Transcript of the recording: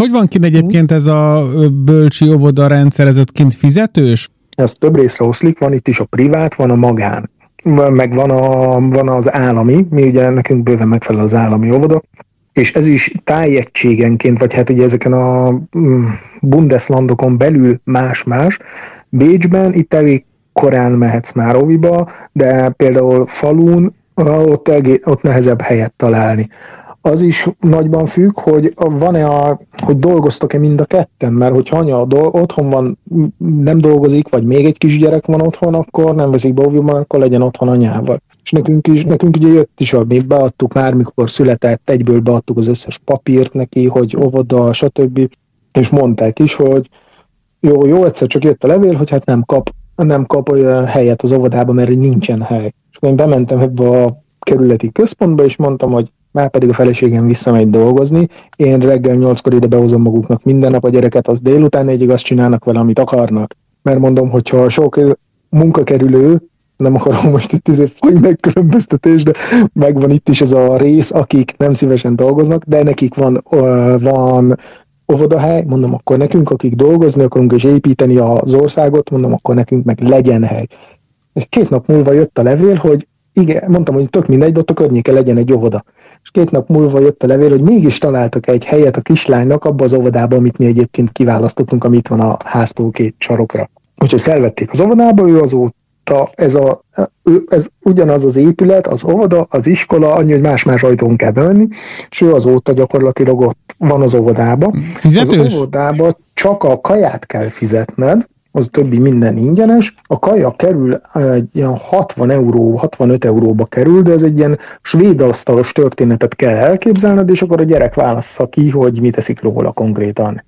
Hogy van kint egyébként ez a bölcsi óvoda rendszer, ez ott kint fizetős? Ez több részre oszlik, van itt is a privát, van a magán, meg van, a, van az állami, mi ugye nekünk bőven megfelel az állami óvoda, és ez is tájegységenként, vagy hát ugye ezeken a mm, Bundeslandokon belül más-más. Bécsben itt elég korán mehetsz már óviba, de például falun ott, ott nehezebb helyet találni az is nagyban függ, hogy van-e a, hogy dolgoztok-e mind a ketten, mert hogyha anya do- otthon van, nem dolgozik, vagy még egy kisgyerek van otthon, akkor nem veszik be akkor legyen otthon anyával. És nekünk is, nekünk ugye jött is adni, beadtuk már, mikor született, egyből beadtuk az összes papírt neki, hogy óvoda, stb. És mondták is, hogy jó, jó, egyszer csak jött a levél, hogy hát nem kap, nem kap olyan helyet az óvodában, mert nincsen hely. És én bementem ebbe a kerületi központba, és mondtam, hogy már pedig a feleségem visszamegy dolgozni, én reggel nyolckor ide behozom maguknak minden nap a gyereket, az délután négyig azt csinálnak vele, amit akarnak. Mert mondom, hogyha sok munkakerülő, nem akarom most itt izé fogy megkülönböztetés, de megvan itt is ez a rész, akik nem szívesen dolgoznak, de nekik van, van óvodahely, mondom, akkor nekünk, akik dolgozni akarunk és építeni az országot, mondom, akkor nekünk meg legyen hely. És két nap múlva jött a levél, hogy igen, mondtam, hogy tök mindegy, de ott a környéke legyen egy óvoda és két nap múlva jött a levél, hogy mégis találtak egy helyet a kislánynak abba az óvodába, amit mi egyébként kiválasztottunk, amit van a háztól két sarokra. Úgyhogy felvették az óvodába, ő azóta, ez, a, ez ugyanaz az épület, az óvoda, az iskola, annyi, hogy más-más ajtón kell bemenni, és ő azóta gyakorlatilag ott van az óvodában. Fizetős? Az óvodában csak a kaját kell fizetned, az többi minden ingyenes. A kaja kerül egy ilyen 60 euró, 65 euróba kerül, de ez egy ilyen svéd asztalos történetet kell elképzelned, és akkor a gyerek válassza ki, hogy mit teszik róla konkrétan.